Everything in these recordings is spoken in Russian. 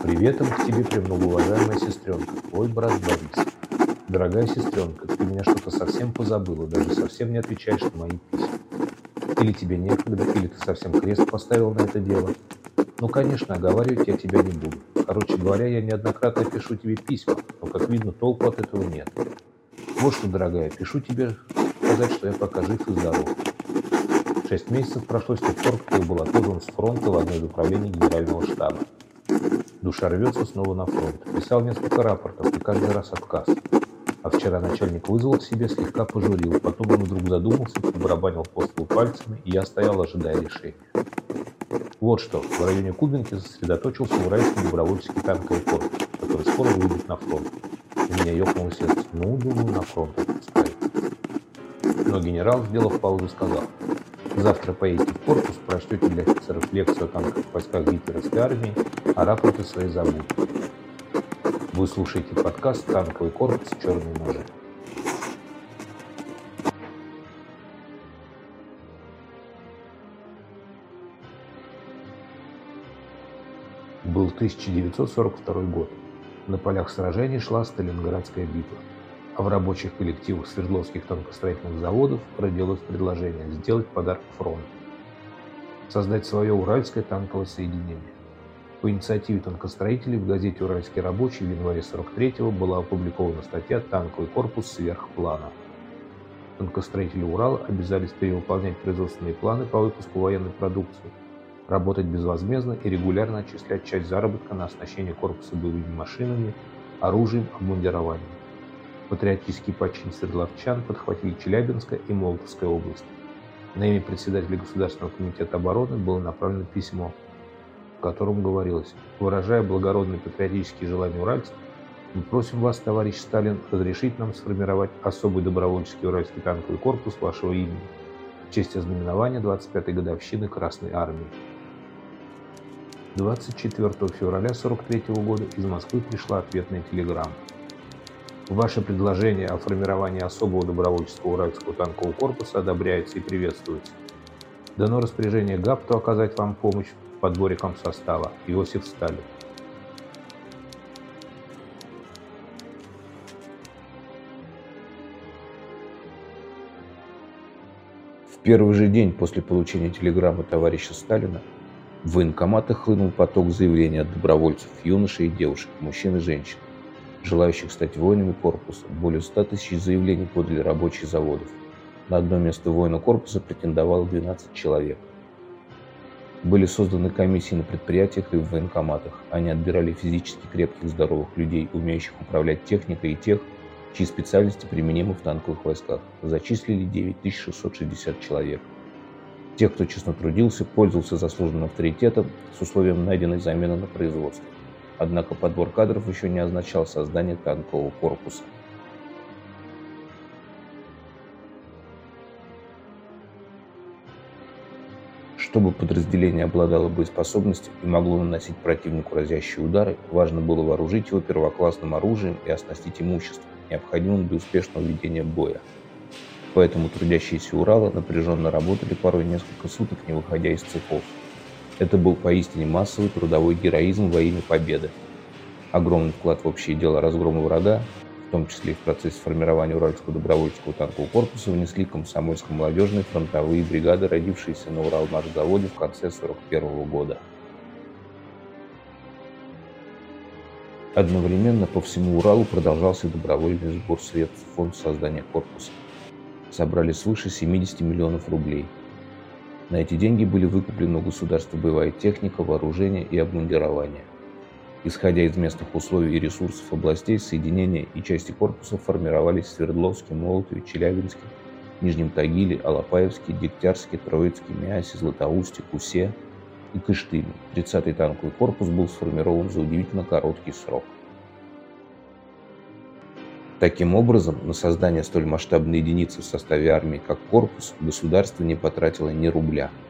Приветом к тебе премноуважаемая сестренка, твой брат Борис. Дорогая сестренка, ты меня что-то совсем позабыла, даже совсем не отвечаешь на мои письма. Или тебе некогда, или ты совсем крест поставил на это дело. Ну, конечно, оговаривать я тебя не буду. Короче говоря, я неоднократно пишу тебе письма, но, как видно, толку от этого нет. Вот что, дорогая, пишу тебе сказать, что я пока жив и здоров. Шесть месяцев прошло с тех пор, как я был отозван с фронта в одно из управлений генерального штаба. Душа рвется снова на фронт. Писал несколько рапортов, и каждый раз отказ. А вчера начальник вызвал к себе, слегка пожурил. Потом он вдруг задумался, побарабанил по столу пальцами, и я стоял, ожидая решения. Вот что, в районе Кубинки сосредоточился уральский добровольческий танковый корпус, который скоро выйдет на фронт. У меня ёкнуло сердце. Ну, думаю, на фронт справится. Но генерал, сделав паузу, сказал, завтра поедете в корпус, прочтете для офицеров лекцию о танковых войсках гитлеровской армии, а рапорты свои забудете. Вы слушаете подкаст «Танковый корпус. Черные ножи». Был 1942 год. На полях сражений шла Сталинградская битва, а в рабочих коллективах Свердловских танкостроительных заводов родилось предложение сделать подарок фронту. Создать свое уральское танковое соединение. По инициативе танкостроителей в газете «Уральский рабочий» в январе 43-го была опубликована статья «Танковый корпус сверх плана». Танкостроители Урала обязались перевыполнять производственные планы по выпуску военной продукции, работать безвозмездно и регулярно отчислять часть заработка на оснащение корпуса боевыми машинами, оружием, обмундированием. Патриотический почин свердловчан подхватили Челябинская и Молдовская области. На имя председателя Государственного комитета обороны было направлено письмо в котором говорилось, выражая благородные патриотические желания уральцев, мы просим вас, товарищ Сталин, разрешить нам сформировать особый добровольческий уральский танковый корпус вашего имени в честь ознаменования 25-й годовщины Красной Армии. 24 февраля 43 года из Москвы пришла ответная телеграмма. Ваше предложение о формировании особого добровольческого уральского танкового корпуса одобряется и приветствуется. Дано распоряжение ГАПТу оказать вам помощь подборе комсостава Иосиф Сталин. В первый же день после получения телеграммы товарища Сталина в военкоматы хлынул поток заявлений от добровольцев, юношей и девушек, мужчин и женщин, желающих стать воинами корпуса. Более 100 тысяч заявлений подали рабочие заводов. На одно место воина корпуса претендовало 12 человек. Были созданы комиссии на предприятиях и в военкоматах. Они отбирали физически крепких, здоровых людей, умеющих управлять техникой и тех, чьи специальности применимы в танковых войсках. Зачислили 9660 человек. Тех, кто честно трудился, пользовался заслуженным авторитетом с условием найденной замены на производство. Однако подбор кадров еще не означал создание танкового корпуса. Чтобы подразделение обладало боеспособностью и могло наносить противнику разящие удары, важно было вооружить его первоклассным оружием и оснастить имуществом, необходимым для успешного ведения боя. Поэтому трудящиеся Урала напряженно работали порой несколько суток, не выходя из цехов. Это был поистине массовый трудовой героизм во имя победы. Огромный вклад в общее дело разгрома врага в том числе и в процессе формирования Уральского добровольческого танкового корпуса, внесли комсомольско-молодежные фронтовые бригады, родившиеся на Уралмашзаводе в конце 1941 года. Одновременно по всему Уралу продолжался добровольный сбор средств в фонд создания корпуса. Собрали свыше 70 миллионов рублей. На эти деньги были выкуплены у государства боевая техника, вооружение и обмундирование. Исходя из местных условий и ресурсов областей, соединения и части корпуса формировались в Свердловске, Молотове, Челябинске, Нижнем Тагиле, Алапаевске, Дегтярске, Троицке, Миасе, Златоусте, Кусе и Кыштыме. 30-й танковый корпус был сформирован за удивительно короткий срок. Таким образом, на создание столь масштабной единицы в составе армии, как корпус, государство не потратило ни рубля –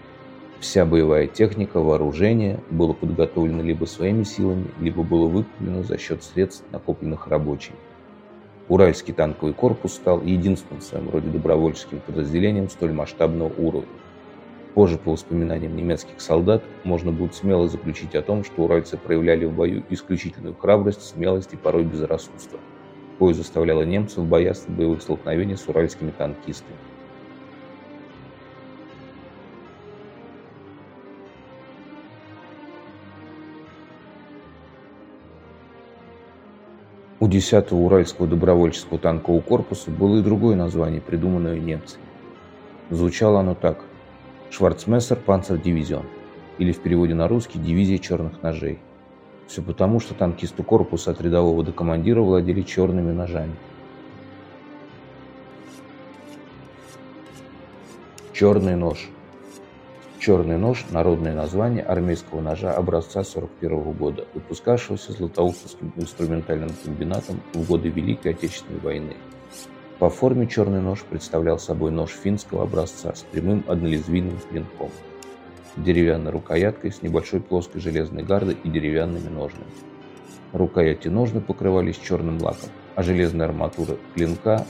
Вся боевая техника, вооружение было подготовлено либо своими силами, либо было выкуплено за счет средств, накопленных рабочими. Уральский танковый корпус стал единственным в своем роде добровольческим подразделением столь масштабного уровня. Позже, по воспоминаниям немецких солдат, можно будет смело заключить о том, что уральцы проявляли в бою исключительную храбрость, смелость и порой безрассудство. Кое заставляло немцев бояться боевых столкновений с уральскими танкистами. У 10-го Уральского добровольческого танкового корпуса было и другое название, придуманное немцами. Звучало оно так – Шварцмессер Панцердивизион, или в переводе на русский «Дивизия черных ножей». Все потому, что танкисты корпуса от рядового до командира владели черными ножами. Черный нож – Черный нож – народное название армейского ножа образца 41 года, выпускавшегося Златоустовским инструментальным комбинатом в годы Великой Отечественной войны. По форме черный нож представлял собой нож финского образца с прямым однолезвийным клинком, деревянной рукояткой с небольшой плоской железной гардой и деревянными ножными. Рукояти ножны покрывались черным лаком, а железная арматура клинка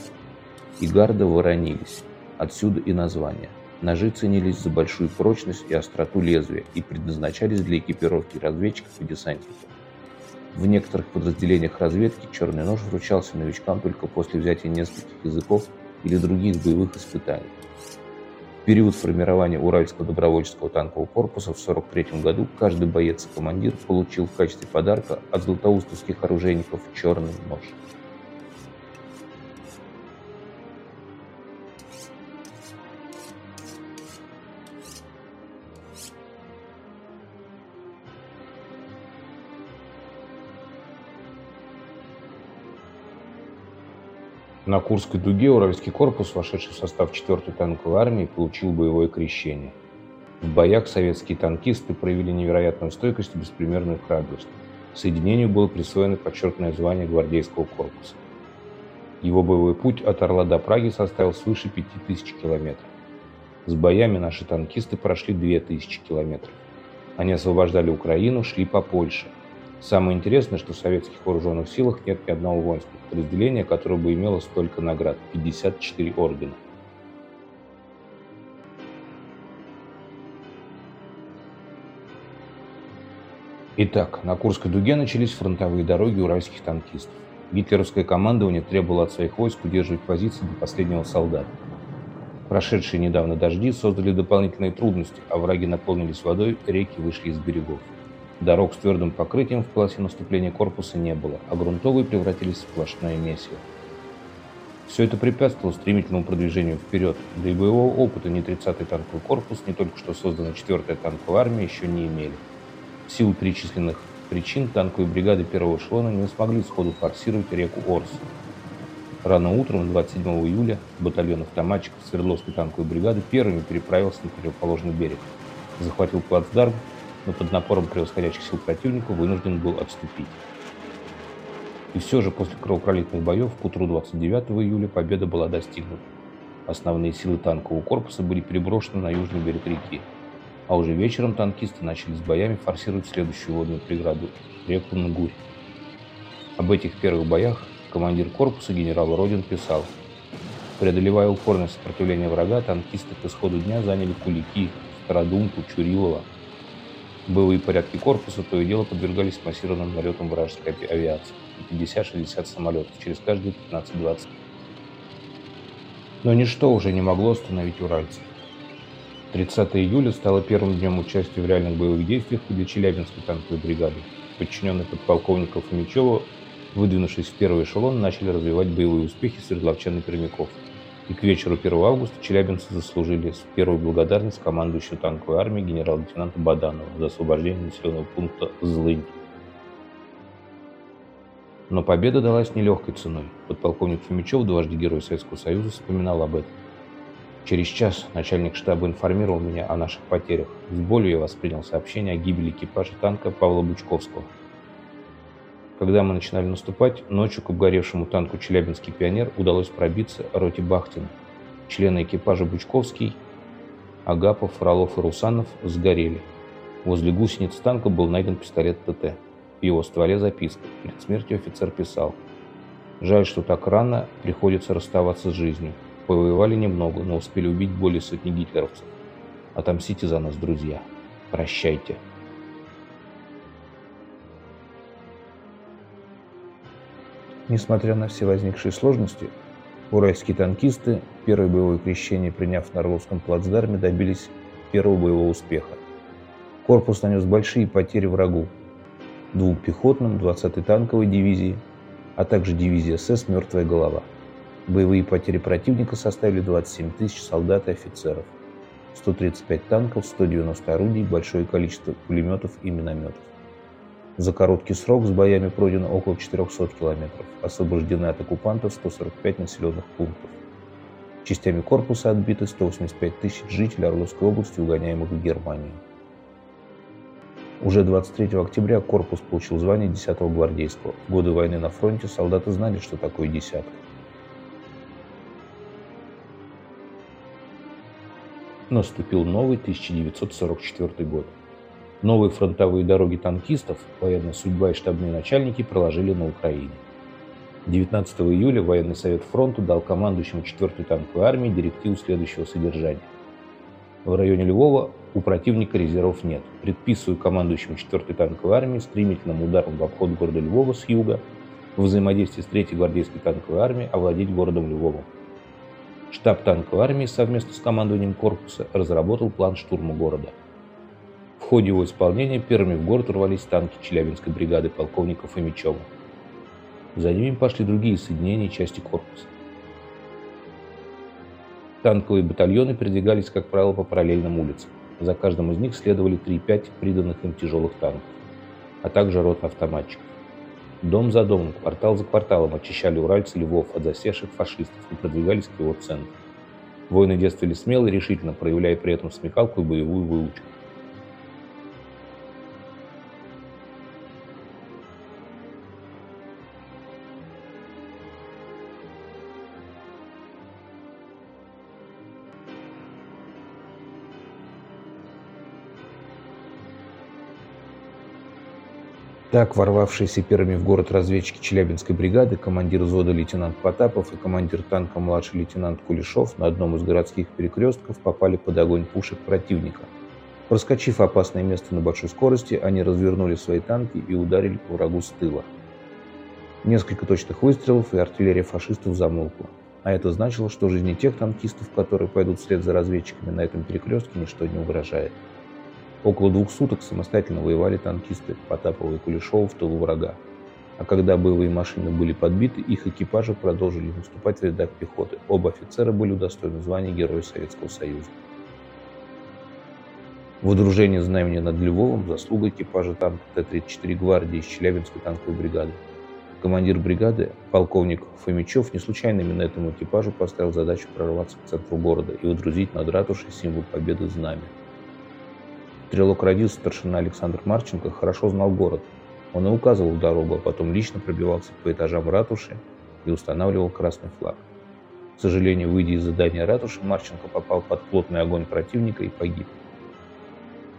и гарда воронились. Отсюда и название – Ножи ценились за большую прочность и остроту лезвия и предназначались для экипировки разведчиков и десантников. В некоторых подразделениях разведки черный нож вручался новичкам только после взятия нескольких языков или других боевых испытаний. В период формирования Уральского добровольческого танкового корпуса в 1943 году каждый боец и командир получил в качестве подарка от златоустовских оружейников черный нож. На Курской дуге Уральский корпус, вошедший в состав 4-й танковой армии, получил боевое крещение. В боях советские танкисты проявили невероятную стойкость и беспримерную храбрость. Соединению было присвоено подчеркное звание гвардейского корпуса. Его боевой путь от Орла до Праги составил свыше 5000 километров. С боями наши танкисты прошли 2000 километров. Они освобождали Украину, шли по Польше – Самое интересное, что в советских вооруженных силах нет ни одного воинского подразделения, которое бы имело столько наград – 54 ордена. Итак, на Курской дуге начались фронтовые дороги уральских танкистов. Гитлеровское командование требовало от своих войск удерживать позиции до последнего солдата. Прошедшие недавно дожди создали дополнительные трудности, а враги наполнились водой, реки вышли из берегов. Дорог с твердым покрытием в полосе наступления корпуса не было, а грунтовые превратились в сплошное месиво. Все это препятствовало стремительному продвижению вперед, да и боевого опыта ни 30-й танковый корпус, ни только что созданная 4-я танковая армия еще не имели. В силу перечисленных причин танковые бригады первого эшелона не смогли сходу форсировать реку Орс. Рано утром, 27 июля, батальон автоматчиков Свердловской танковой бригады первыми переправился на противоположный берег, захватил плацдарм но под напором превосходящих сил противника вынужден был отступить. И все же после кровопролитных боев к утру 29 июля победа была достигнута. Основные силы танкового корпуса были переброшены на южный берег реки, а уже вечером танкисты начали с боями форсировать следующую водную преграду – реку Нгурь. Об этих первых боях командир корпуса генерал Родин писал Преодолевая упорное сопротивление врага, танкисты к исходу дня заняли Кулики, Стародумку, Чурилово, Боевые порядки корпуса то и дело подвергались массированным налетам вражеской авиации. 50-60 самолетов через каждые 15-20. Но ничто уже не могло остановить уральцев. 30 июля стало первым днем участия в реальных боевых действиях для Челябинской танковой бригады. Подчиненные подполковников Фомичева, выдвинувшись в первый эшелон, начали развивать боевые успехи среди ловчан и пермяков и к вечеру 1 августа челябинцы заслужили первую благодарность командующего танковой армии генерал-лейтенанта Баданова за освобождение населенного пункта Злынь. Но победа далась нелегкой ценой. Подполковник Фомичев, дважды Герой Советского Союза, вспоминал об этом. Через час начальник штаба информировал меня о наших потерях. С болью я воспринял сообщение о гибели экипажа танка Павла Бучковского – когда мы начинали наступать, ночью к обгоревшему танку «Челябинский пионер» удалось пробиться роте Бахтина. Члены экипажа Бучковский, Агапов, Фролов и Русанов сгорели. Возле гусениц танка был найден пистолет ТТ. В его стволе записка. Перед смертью офицер писал. «Жаль, что так рано приходится расставаться с жизнью. Повоевали немного, но успели убить более сотни гитлеровцев. Отомстите за нас, друзья. Прощайте. Несмотря на все возникшие сложности, уральские танкисты, первое боевое крещение приняв на Орловском плацдарме, добились первого боевого успеха. Корпус нанес большие потери врагу, двум пехотным 20-й танковой дивизии, а также дивизии СС «Мертвая голова». Боевые потери противника составили 27 тысяч солдат и офицеров, 135 танков, 190 орудий, большое количество пулеметов и минометов. За короткий срок с боями пройдено около 400 километров, освобождены от оккупантов 145 населенных пунктов. Частями корпуса отбиты 185 тысяч жителей Орловской области, угоняемых в Германию. Уже 23 октября корпус получил звание 10-го гвардейского. В годы войны на фронте солдаты знали, что такое десятка. Наступил новый 1944 год. Новые фронтовые дороги танкистов, военная судьба и штабные начальники проложили на Украине. 19 июля военный совет фронта дал командующему 4-й танковой армии директиву следующего содержания. В районе Львова у противника резервов нет. Предписываю командующему 4-й танковой армии стремительным ударом в обход города Львова с юга, в взаимодействии с 3-й гвардейской танковой армией овладеть городом Львовом. Штаб танковой армии совместно с командованием корпуса разработал план штурма города – ходе его исполнения первыми в город урвались танки Челябинской бригады полковника Фомичева. За ними пошли другие соединения и части корпуса. Танковые батальоны передвигались, как правило, по параллельным улицам. За каждым из них следовали 3-5 приданных им тяжелых танков, а также рот автоматчиков. Дом за домом, квартал за кварталом очищали уральцы Львов от засевших фашистов и продвигались к его центру. Воины действовали смело и решительно, проявляя при этом смекалку и боевую выучку. Так, ворвавшиеся первыми в город разведчики Челябинской бригады, командир взвода лейтенант Потапов и командир танка младший лейтенант Кулешов на одном из городских перекрестков попали под огонь пушек противника. Проскочив опасное место на большой скорости, они развернули свои танки и ударили по врагу с тыла. Несколько точных выстрелов, и артиллерия фашистов замолкла. А это значило, что жизни тех танкистов, которые пойдут вслед за разведчиками на этом перекрестке, ничто не угрожает. Около двух суток самостоятельно воевали танкисты Потапова и Кулешова в тылу врага. А когда боевые машины были подбиты, их экипажи продолжили наступать в рядах пехоты. Оба офицера были удостоены звания Героя Советского Союза. Водружение знамени над Львовом – заслуга экипажа танка Т-34 гвардии из Челябинской танковой бригады. Командир бригады, полковник Фомичев, не случайно именно этому экипажу поставил задачу прорваться к центру города и водрузить над ратушей символ победы знамя. Стрелок родился старшина Александр Марченко хорошо знал город. Он и указывал дорогу, а потом лично пробивался по этажам ратуши и устанавливал красный флаг. К сожалению, выйдя из здания ратуши, Марченко попал под плотный огонь противника и погиб.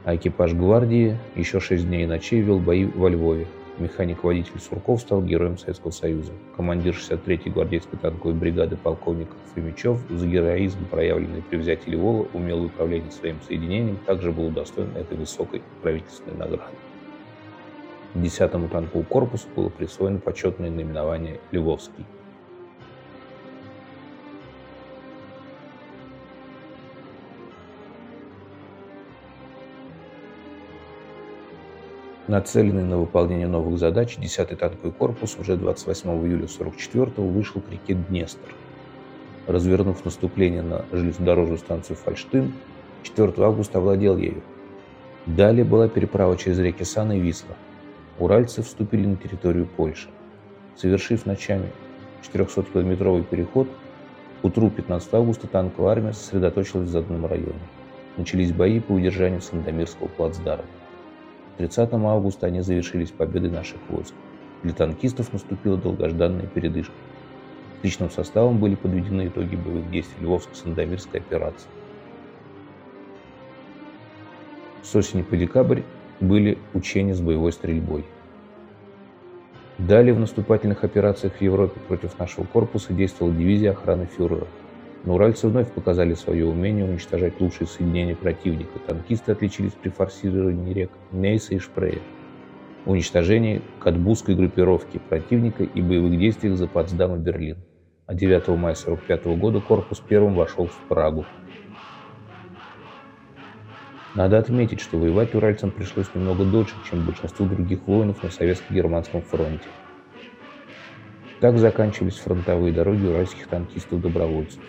А экипаж гвардии еще шесть дней и ночей вел бои во Львове, Механик-водитель Сурков стал героем Советского Союза. Командир 63-й гвардейской танковой бригады полковник Фомичев за героизм, проявленный при взятии Львова, умелое управление своим соединением, также был удостоен этой высокой правительственной награды. 10-му танковому корпусу было присвоено почетное наименование «Львовский». Нацеленный на выполнение новых задач, 10-й танковый корпус уже 28 июля 44-го вышел к реке Днестр. Развернув наступление на железнодорожную станцию Фальштын, 4 августа овладел ею. Далее была переправа через реки Сан и Висла. Уральцы вступили на территорию Польши. Совершив ночами 400-километровый переход, к утру 15 августа танковая армия сосредоточилась в заданном районе. Начались бои по удержанию Сандомирского плацдарма. 30 августа они завершились победой наших войск. Для танкистов наступила долгожданная передышка. Личным составом были подведены итоги боевых действий Львовско-Сандомирской операции. С осени по декабрь были учения с боевой стрельбой. Далее в наступательных операциях в Европе против нашего корпуса действовала дивизия охраны фюрера. Но уральцы вновь показали свое умение уничтожать лучшие соединения противника. Танкисты отличились при форсировании рек Нейса и Шпрея, уничтожении Катбузской группировки противника и боевых действиях за Потсдам и Берлин. А 9 мая 1945 года корпус первым вошел в Прагу. Надо отметить, что воевать уральцам пришлось немного дольше, чем большинству других воинов на советско-германском фронте. Так заканчивались фронтовые дороги уральских танкистов-добровольцев.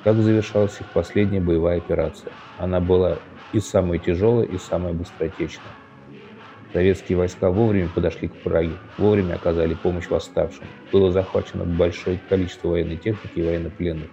Как завершалась их последняя боевая операция. Она была и самая тяжелая, и самая быстротечная. Советские войска вовремя подошли к Праге, вовремя оказали помощь восставшим. Было захвачено большое количество военной техники и военнопленных.